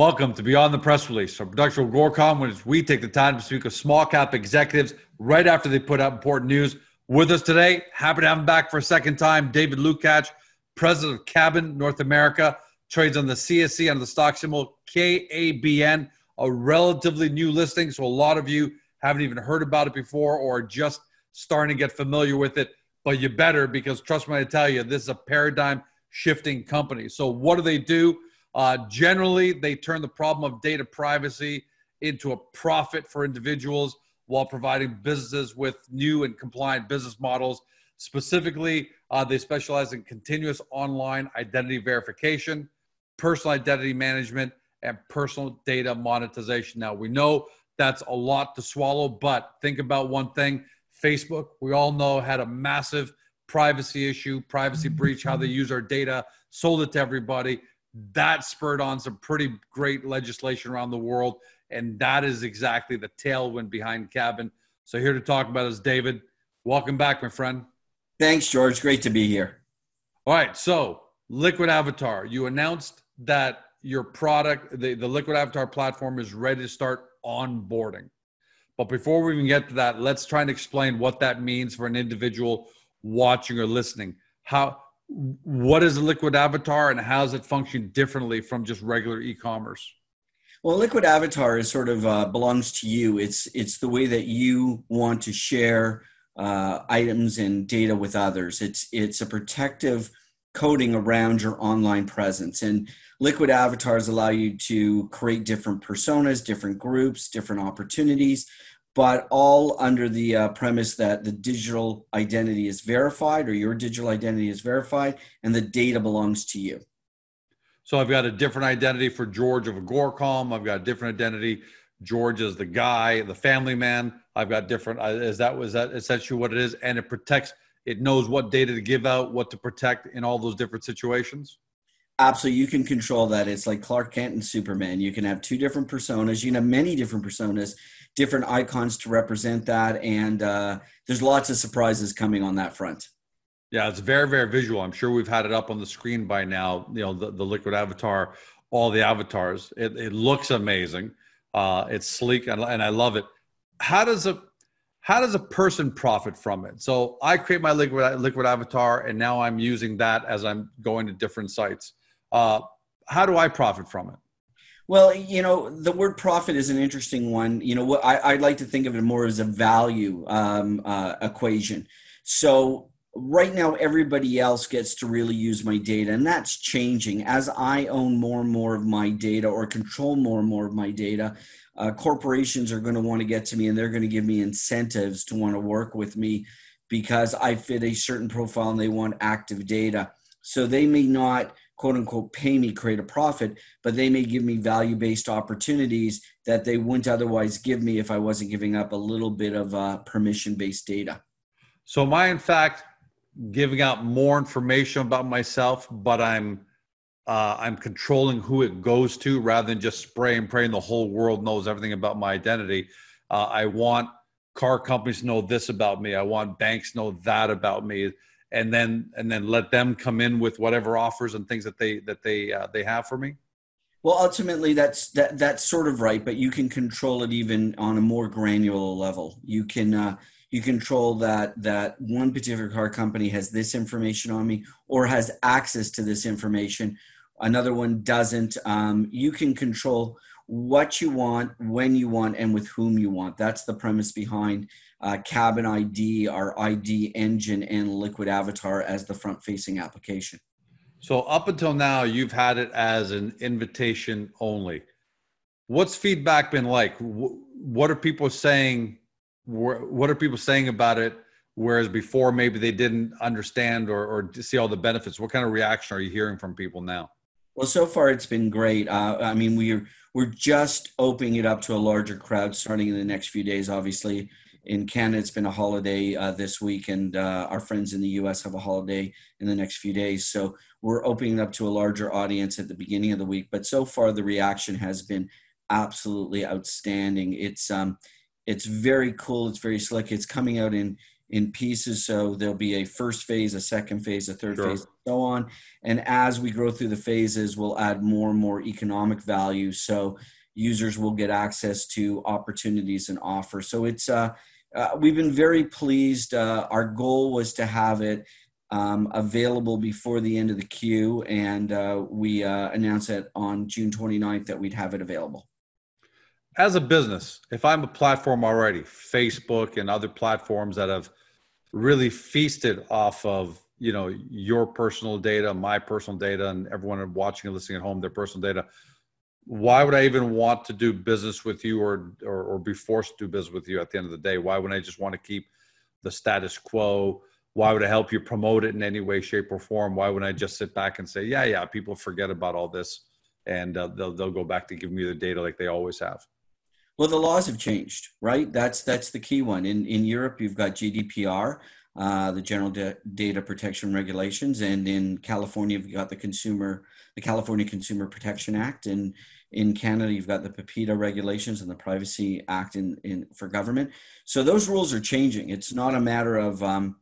Welcome to Beyond the Press Release, our production of Agoracom, which we take the time to speak with small cap executives right after they put out important news. With us today, happy to have him back for a second time, David Lucatch, president of KABN North America, trades on the CSE under the stock symbol KABN, a relatively new listing. So a lot of you haven't even heard about it before or just starting to get familiar with it. But you better because trust me, I tell you, this is a paradigm shifting company. So what do they do? Uh, generally, they turn the problem of data privacy into a profit for individuals while providing businesses with new and compliant business models. Specifically, uh, they specialize in continuous online identity verification, personal identity management, and personal data monetization. Now, we know that's a lot to swallow, but think about one thing Facebook, we all know, had a massive privacy issue, privacy breach, how they use our data, sold it to everybody that spurred on some pretty great legislation around the world. And that is exactly the tailwind behind KABN. So, here to talk about is David. Welcome back, my friend. Thanks, George. Great to be here. All right. So, Liquid Avatar, you announced that your product, the, the Liquid Avatar platform, is ready to start onboarding. But before we even get to that, let's try and explain what that means for an individual watching or listening. How what is a liquid avatar and how does it function differently from just regular e-commerce? Well liquid avatar is sort of uh, belongs to you. It's it's the way that you want to share uh, items and data with others. It's it's a protective coating around your online presence. And liquid avatars allow you to create different personas different groups different opportunities but all under the uh, premise that the digital identity is verified or your digital identity is verified and the data belongs to you. So I've got a different identity for George of Agoracom. I've got a different identity. George is the guy, the family man. I've got different. Uh, is that was that essentially what it is? And it protects. It knows what data to give out, what to protect in all those different situations. Absolutely, you can control that. It's like Clark Kent and Superman. You can have two different personas. You can have many different personas, different icons to represent that, and uh, there's lots of surprises coming on that front. Yeah, it's very, very visual. I'm sure we've had it up on the screen by now. You know, the, the Liquid Avatar, all the avatars. It, it looks amazing. Uh, it's sleek, and, and I love it. How does a how does a person profit from it? So I create my liquid liquid avatar, and now I'm using that as I'm going to different sites. Uh, how do I profit from it? Well, you know, the word profit is an interesting one. You know, what I, I like to think of it more as a value um, uh, equation. So right now, everybody else gets to really use my data, and that's changing as I own more and more of my data or control more and more of my data. Uh, corporations are going to want to get to me, and they're going to give me incentives to want to work with me because I fit a certain profile and they want active data. So they may not quote unquote pay me create a profit, but they may give me value based opportunities that they wouldn't otherwise give me if I wasn't giving up a little bit of uh, permission based data. So, am I in fact giving out more information about myself, but I'm uh, I'm controlling who it goes to rather than just spray and praying the whole world knows everything about my identity. Uh, I want car companies to know this about me. I want banks to know that about me and then and then let them come in with whatever offers and things that they that they uh, they have for me? Well ultimately that's that that's sort of right but you can control it even on a more granular level. You can uh, you control that that one particular car company has this information on me or has access to this information. Another one doesn't. Um, you can control what you want when you want and with whom you want. That's the premise behind uh, KABN ID, our ID engine, and Liquid Avatar as the front facing application. So, up until now, you've had it as an invitation only. What's feedback been like? What are people saying what are people saying about it? Whereas before, maybe they didn't understand or, or see all the benefits. What kind of reaction are you hearing from people now? Well, so far it's been great. Uh, I mean, we're we're just opening it up to a larger crowd starting in the next few days. Obviously, in Canada, it's been a holiday uh, this week, and uh, our friends in the U.S. have a holiday in the next few days. So we're opening up to a larger audience at the beginning of the week. But so far, the reaction has been absolutely outstanding. It's um, it's very cool. It's very slick. It's coming out in in pieces. So there'll be a first phase, a second phase, a third sure. phase, so on. And as we grow through the phases, we'll add more and more economic value. So users will get access to opportunities and offers. So it's uh, uh we've been very pleased. Uh, our goal was to have it um, available before the end of the queue, and uh, we uh, announced it on June 29th that we'd have it available as a business, if I'm a platform already, Facebook and other platforms that have really feasted off of you know your personal data, my personal data, and everyone watching and listening at home their personal data, why would I even want to do business with you or, or or be forced to do business with you at the end of the day? Why would I just want to keep the status quo? Why would I help you promote it in any way, shape, or form? Why would I just sit back and say, yeah, yeah, people forget about all this and uh, they'll they'll go back to give me the data like they always have. Well, the laws have changed, right? That's that's the key one. In in Europe, you've got GDPR, uh, the General Data Protection Regulations, and in California, you've got the Consumer, the California Consumer Protection Act, and in Canada, you've got the PIPEDA regulations and the Privacy Act in, in for government. So those rules are changing. It's not a matter of um,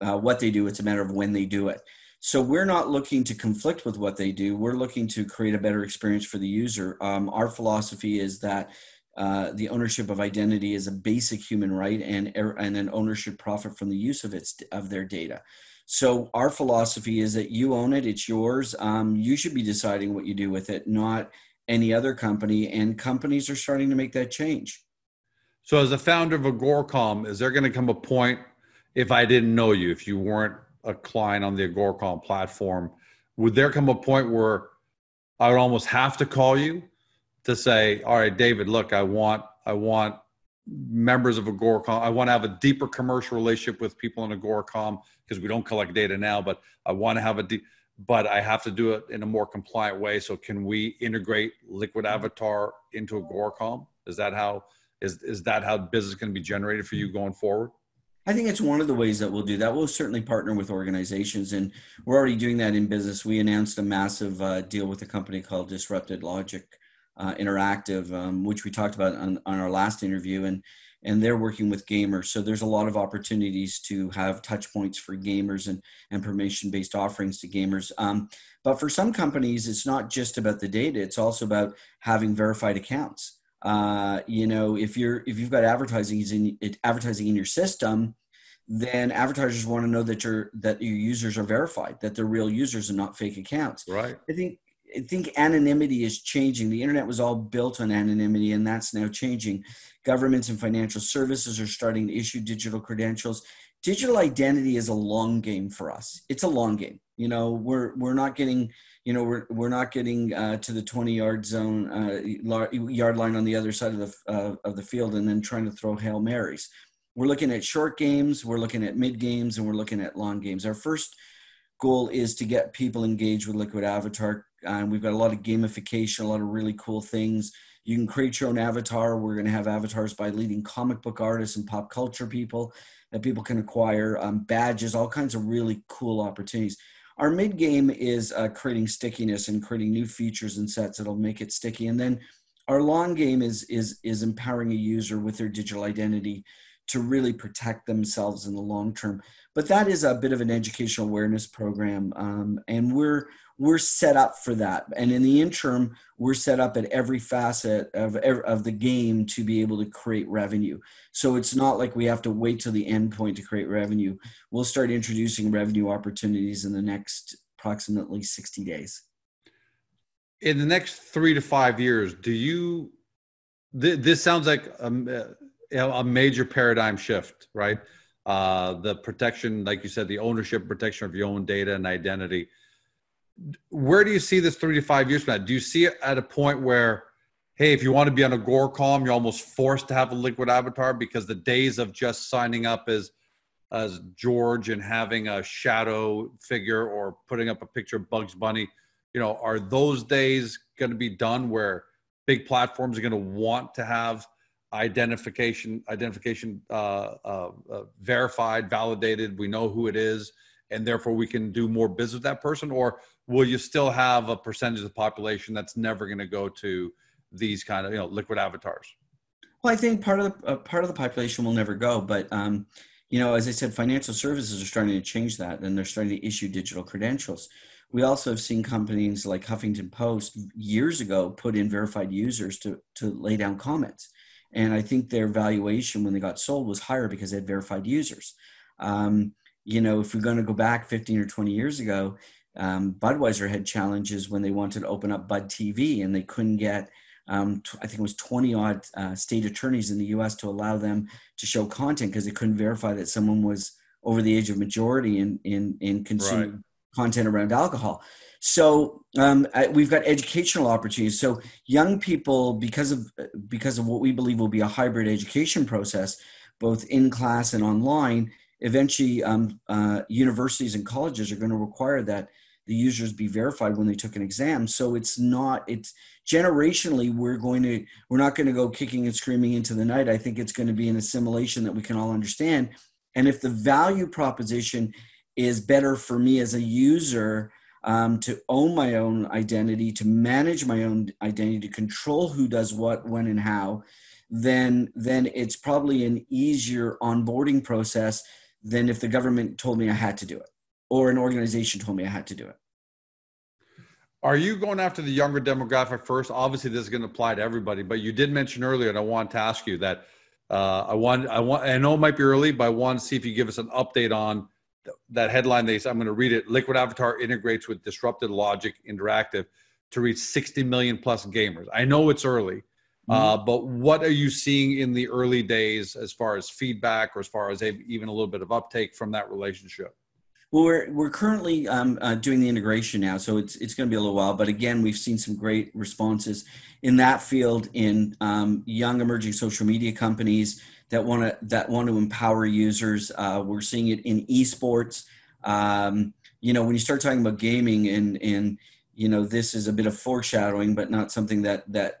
uh, what they do; it's a matter of when they do it. So we're not looking to conflict with what they do. We're looking to create a better experience for the user. Um, our philosophy is that uh, the ownership of identity is a basic human right and, er, and an owner should profit from the use of its of their data. So our philosophy is that you own it it's yours. Um, you should be deciding what you do with it not any other company and companies are starting to make that change. So as a founder of agoracom is there going to come a point if i didn't know you if you weren't a client on the agoracom platform would there come a point where i would almost have to call you to say, all right, David, look, I want, I want members of Agoracom. I want to have a deeper commercial relationship with people in Agoracom because we don't collect data now, but I want to have a deep, but I have to do it in a more compliant way. So can we integrate Liquid Avatar into Agoracom? Is that how, is, is that how business can be generated for you going forward? I think it's one of the ways that we'll do that. We'll certainly partner with organizations, and we're already doing that in business. We announced a massive uh, deal with a company called Disrupted Logic uh, Interactive, um, which we talked about on, on our last interview, and and they're working with gamers. So there's a lot of opportunities to have touch points for gamers and and permission based offerings to gamers. Um, but for some companies, it's not just about the data; it's also about having verified accounts. Uh, you know, if you're if you've got advertising in advertising in your system, then advertisers want to know that your that your users are verified, that they're real users and not fake accounts. Right. I think I think anonymity is changing. The internet was all built on anonymity, and that's now changing. Governments and financial services are starting to issue digital credentials. Digital identity is a long game for us. It's a long game. You know, we're we're not getting, you know, we're we're not getting uh, to the twenty yard zone, uh, yard line on the other side of the uh, of the field, and then trying to throw hail marys. We're looking at short games, we're looking at mid games, and we're looking at long games. Our first goal is to get people engaged with Liquid Avatar and we've got a lot of gamification, a lot of really cool things. You can create your own avatar. We're going to have avatars by leading comic book artists and pop culture people that people can acquire, um, badges, all kinds of really cool opportunities. Our mid game is uh, creating stickiness and creating new features and sets that'll make it sticky. And then our long game is is is empowering a user with their digital identity to really protect themselves in the long term. But that is a bit of an educational awareness program, um, and we're we're set up for that. And in the interim, we're set up at every facet of of the game to be able to create revenue. So it's not like we have to wait till the end point to create revenue. We'll start introducing revenue opportunities in the next approximately 60 days. In the next three to five years, do you? this sounds like a, a major paradigm shift, right? Uh, the protection, like you said, the ownership protection of your own data and identity. Where do you see this three to five years from now? Do you see it at a point where hey, if you want to be on Agoracom, you're almost forced to have a liquid avatar because the days of just signing up as as George and having a shadow figure or putting up a picture of Bugs Bunny, you know, are those days going to be done where big platforms are going to want to have identification identification uh, uh, uh, verified, validated. We know who it is, and therefore we can do more business with that person. Or will you still have a percentage of the population that's never going to go to these kind of you know liquid avatars? Well, I think part of the uh, part of the population will never go, but um, you know, as I said, financial services are starting to change that, and they're starting to issue digital credentials. We also have seen companies like Huffington Post years ago put in verified users to to lay down comments and I think their valuation when they got sold was higher because they had verified users. Um, you know, if we're going to go back 15 or 20 years ago, um, Budweiser had challenges when they wanted to open up Bud TV and they couldn't get, um, t- I think it was 20 odd uh, state attorneys in the US to allow them to show content because they couldn't verify that someone was over the age of majority in, in, in consuming right. content around alcohol. So um, I, we've got educational opportunities. So young people, because of because of what we believe will be a hybrid education process, both in class and online, eventually um, uh, universities and colleges are going to require that the users be verified when they took an exam. So it's not it's generationally we're going to we're not going to go kicking and screaming into the night. I think it's going to be an assimilation that we can all understand. And if the value proposition is better for me as a user um, to own my own identity, to manage my own identity, to control who does what, when, and how, then then it's probably an easier onboarding process than if the government told me I had to do it or an organization told me I had to do it. Are you going after the younger demographic first? Obviously, this is going to apply to everybody, but you did mention earlier, and I want to ask you that uh, I want, I want, I know it might be early, but I want to see if you give us an update on that headline they i'm going to read it liquid avatar integrates with disrupted logic interactive to reach 60 million plus gamers i know it's early mm-hmm. uh, but what are you seeing in the early days as far as feedback or as far as even a little bit of uptake from that relationship well, we're, we're currently um, uh, doing the integration now, so it's, it's going to be a little while. But again, we've seen some great responses in that field in um, young emerging social media companies, that want to that want to empower users. Uh, we're seeing it in esports. Um, you know, when you start talking about gaming and and you know this is a bit of foreshadowing, but not something that that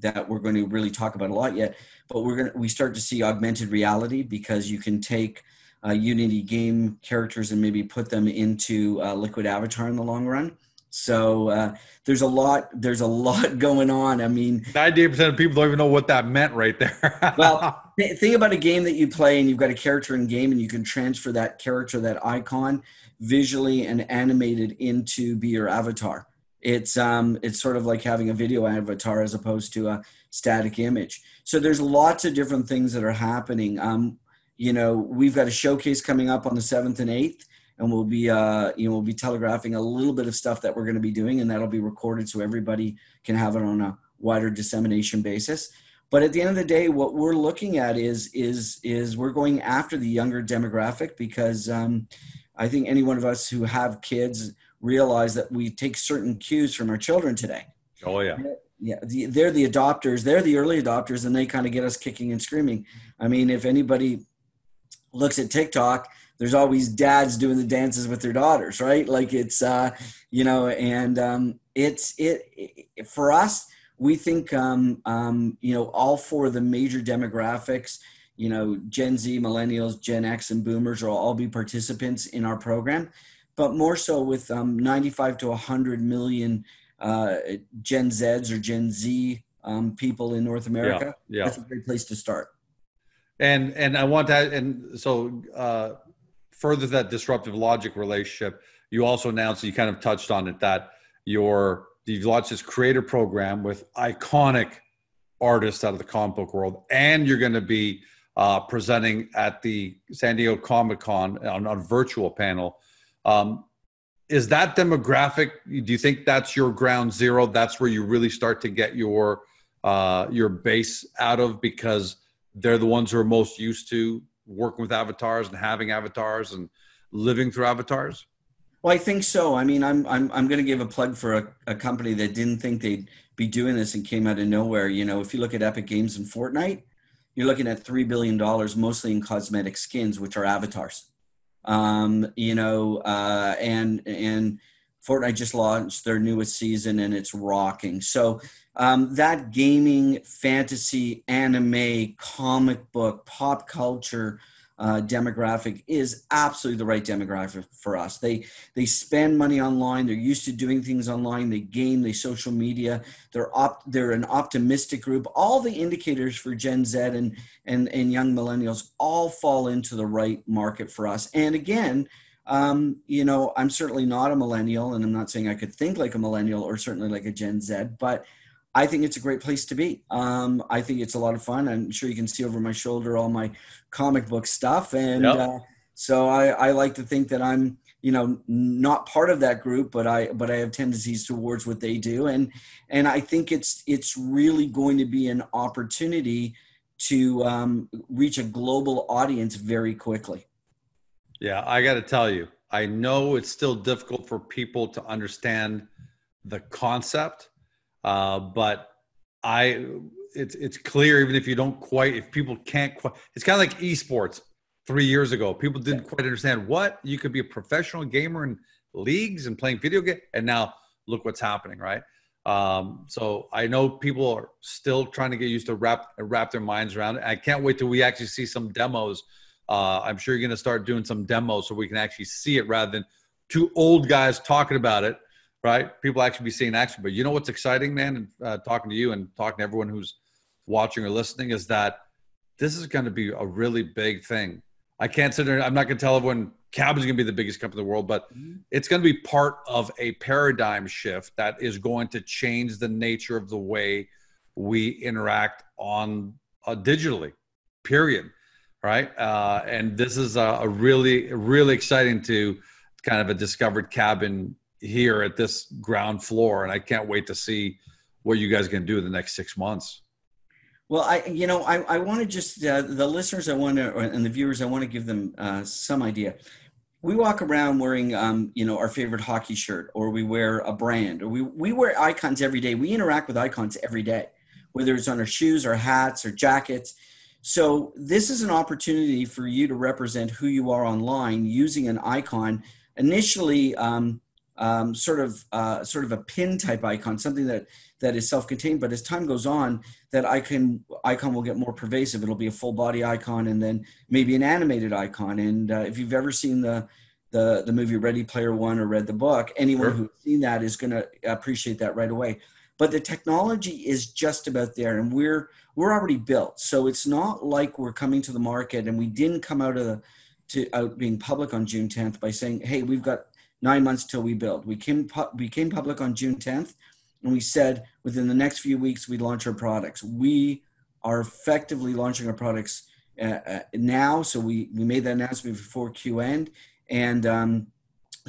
that we're going to really talk about a lot yet. But we're gonna we start to see augmented reality because you can take uh, Unity game characters and maybe put them into uh, Liquid Avatar in the long run. So uh, there's a lot. There's a lot going on. I mean, ninety-eight percent of people don't even know what that meant right there. well, think about a game that you play, and you've got a character in game, and you can transfer that character, that icon, visually and animated into be your avatar. It's um, it's sort of like having a video avatar as opposed to a static image. So there's lots of different things that are happening. Um, you know, we've got a showcase coming up on the seventh and eighth and we'll be uh, you know we'll be telegraphing a little bit of stuff that we're going to be doing, and that'll be recorded so everybody can have it on a wider dissemination basis. But at the end of the day, what we're looking at is is is we're going after the younger demographic because um, I think any one of us who have kids realize that we take certain cues from our children today. Oh yeah. Yeah, they're the adopters. They're the early adopters, and they kind of get us kicking and screaming. I mean, if anybody looks at TikTok, there's always dads doing the dances with their daughters, right? Like it's, uh, you know, and um, it's it, it, for us. We think, um, um, you know, all four of the major demographics, you know, Gen Z, Millennials, Gen X, and Boomers will all be participants in our program, but more so with um, 95 to 100 million uh, Gen Zs or Gen Z um, people in North America. Yeah, yeah. That's a great place to start. And and I want to and so uh, further that disruptive logic relationship, you also announced you kind of touched on it that your you've launched this creator program with iconic artists out of the comic book world, and you're going to be uh, presenting at the San Diego Comic Con on a virtual panel. Um, is that demographic? Do you think that's your ground zero? That's where you really start to get your uh, your base out of because they're the ones who are most used to working with avatars and having avatars and living through avatars? Well, I think so. I mean, I'm I'm I'm going to give a plug for a, a company that didn't think they'd be doing this and came out of nowhere. You know, if you look at Epic Games and Fortnite, you're looking at three billion dollars, mostly in cosmetic skins, which are avatars. Um, you know, uh, and and Fortnite just launched their newest season and it's rocking. So um, that gaming, fantasy, anime, comic book, pop culture uh, demographic is absolutely the right demographic for us. They they spend money online. They're used to doing things online. They game. They social media. They're op- They're an optimistic group. All the indicators for Gen Z and and and young millennials all fall into the right market for us. And again. Um, you know, I'm certainly not a millennial, and I'm not saying I could think like a millennial or certainly like a Gen Z, but I think it's a great place to be. Um, I think it's a lot of fun. I'm sure you can see over my shoulder all my comic book stuff, and yep. uh, so I, I like to think that I'm, you know, not part of that group, but I but I have tendencies towards what they do, and and I think it's it's really going to be an opportunity to um, reach a global audience very quickly. Yeah, I got to tell you, I know it's still difficult for people to understand the concept uh, but I, it's it's clear even if you don't quite, if people can't quite, it's kind of like esports. Three years ago, people didn't quite understand what you could be a professional gamer in leagues and playing video game, and now look what's happening, right? Um, so I know people are still trying to get used to wrap wrap their minds around it. I can't wait till we actually see some demos. Uh, I'm sure you're going to start doing some demos so we can actually see it rather than two old guys talking about it right? People actually be seeing action. But you know what's exciting, man, and uh, talking to you and talking to everyone who's watching or listening is that this is going to be a really big thing. I can't sit there. I'm not going to tell everyone Cab is going to be the biggest company in the world, but mm-hmm. it's going to be part of a paradigm shift that is going to change the nature of the way we interact on uh, digitally. Period. Right. Uh, and this is a, a really, really exciting to kind of a discovered KABN here at this ground floor, and I can't wait to see what you guys can do in the next six months. Well, I you know I, I want to just uh, the listeners I want to and the viewers I want to give them uh, some idea. We walk around wearing um, you know our favorite hockey shirt, or we wear a brand, or we we wear icons every day. We interact with icons every day, whether it's on our shoes, our hats, or jackets. So this is an opportunity for you to represent who you are online using an icon. Initially, um, um, sort of uh, sort of a pin type icon, something that that is self-contained. But as time goes on, that icon icon will get more pervasive. It'll be a full body icon, and then maybe an animated icon. And uh, if you've ever seen the the the movie Ready Player One or read the book, anyone sure. who's seen that is going to appreciate that right away. But the technology is just about there, and we're we're already built. So it's not like we're coming to the market, and we didn't come out of the to out being public on June 10th by saying, "Hey, we've got nine months till we build. We came became public on June 10th, and we said within the next few weeks we'd launch our products. We are effectively launching our products uh, uh, now, so we we made that announcement before Q end, and um,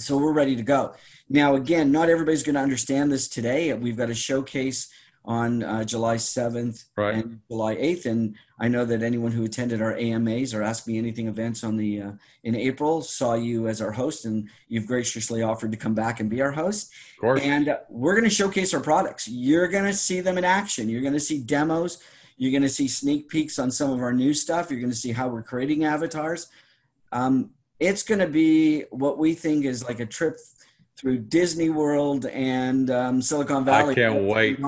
so we're ready to go. Now, again, not everybody's going to understand this today. We've got a showcase on uh, July 7th right. and July 8th. And I know that anyone who attended our AMAs or Ask Me Anything events on the uh, in April saw you as our host, and you've graciously offered to come back and be our host. Of course. And uh, we're going to showcase our products. You're going to see them in action. You're going to see demos. You're going to see sneak peeks on some of our new stuff. You're going to see how we're creating avatars. Um, it's going to be what we think is like a trip through Disney World and um, Silicon Valley. I can't wait.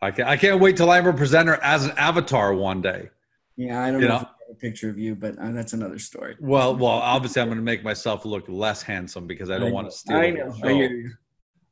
I can't, I can't wait till I'm a presenter as an avatar one day. Yeah, I don't you know, know? a picture of you, but uh, that's another story. Well, well, obviously, I'm going to make myself look less handsome because I don't I want to steal. I know. I hear you.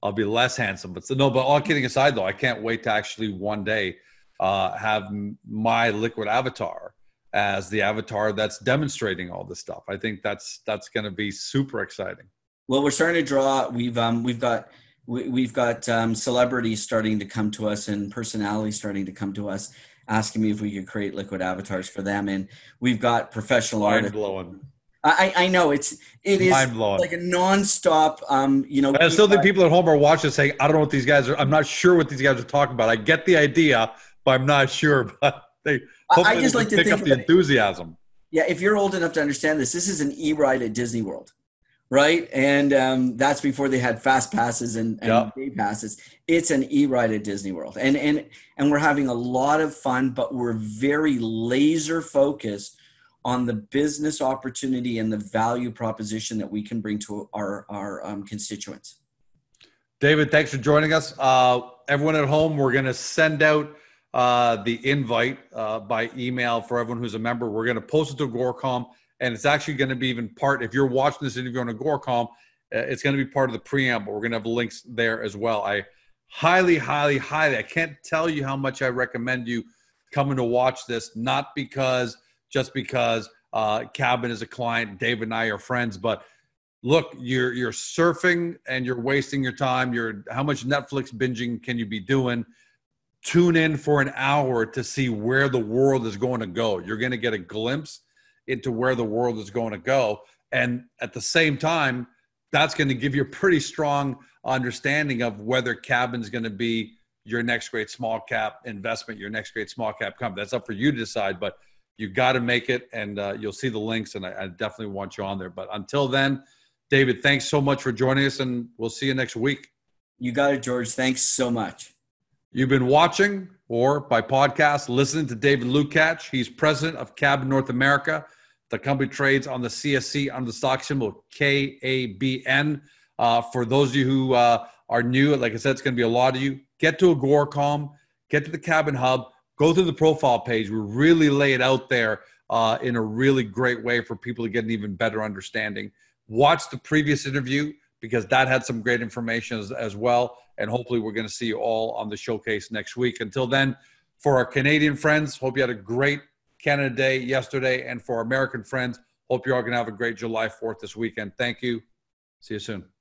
I'll be less handsome, but so, no. But all kidding aside, though, I can't wait to actually one day uh, have my liquid avatar as the avatar that's demonstrating all this stuff. I think that's that's going to be super exciting. Well, we're starting to draw. We've um, we've got we, have got um, celebrities starting to come to us and personalities starting to come to us asking me if we could create liquid avatars for them and we've got professional Mind artists blowing. I, I know it's it is like a nonstop. Um, you know, I still think people at home are watching saying, "I don't know what these guys are. I'm not sure what these guys are talking about. I get the idea, but I'm not sure." But they I just like to pick up the enthusiasm. Yeah, if you're old enough to understand this, this is an e-ride at Disney World right? And um, that's before they had fast passes and, and Yeah. day passes. It's an e-ride at Disney World, and and and we're having a lot of fun, but we're very laser focused on the business opportunity and the value proposition that we can bring to our our um, constituents. David, thanks for joining us. Uh, everyone at home, we're going to send out uh, the invite uh, by email for everyone who's a member. We're going to post it to Agoracom, and it's actually going to be even part. If you're watching this interview on Agoracom, uh, it's going to be part of the preamble. We're going to have links there as well. I highly, highly, highly, I can't tell you how much I recommend you coming to watch this, not because just because uh, KABN is a client, David and I are friends, but look, you're you're surfing and you're wasting your time. You're how much Netflix binging can you be doing? Tune in for an hour to see where the world is going to go. You're going to get a glimpse into where the world is going to go, and at the same time, that's going to give you a pretty strong understanding of whether KABN's going to be your next great small cap investment, your next great small cap company. That's up for you to decide, but you got to make it, and uh, you'll see the links, and I, I definitely want you on there. But until then, David, thanks so much for joining us, and we'll see you next week. You got it, George. Thanks so much. You've been watching or by podcast listening to David Lucatch. He's president of KABN North America. The company trades on the CSE under the stock symbol KABN. Uh, for those of you who uh, are new, like I said, it's going to be a lot of you. Get to Agoracom, get to the KABN Hub, go through the profile page. We really lay it out there uh, in a really great way for people to get an even better understanding. Watch the previous interview because that had some great information as, as well. And hopefully, we're going to see you all on the showcase next week. Until then, for our Canadian friends, hope you had a great Canada Day yesterday. And for our American friends, hope you're all going to have a great July 4th this weekend. Thank you. See you soon.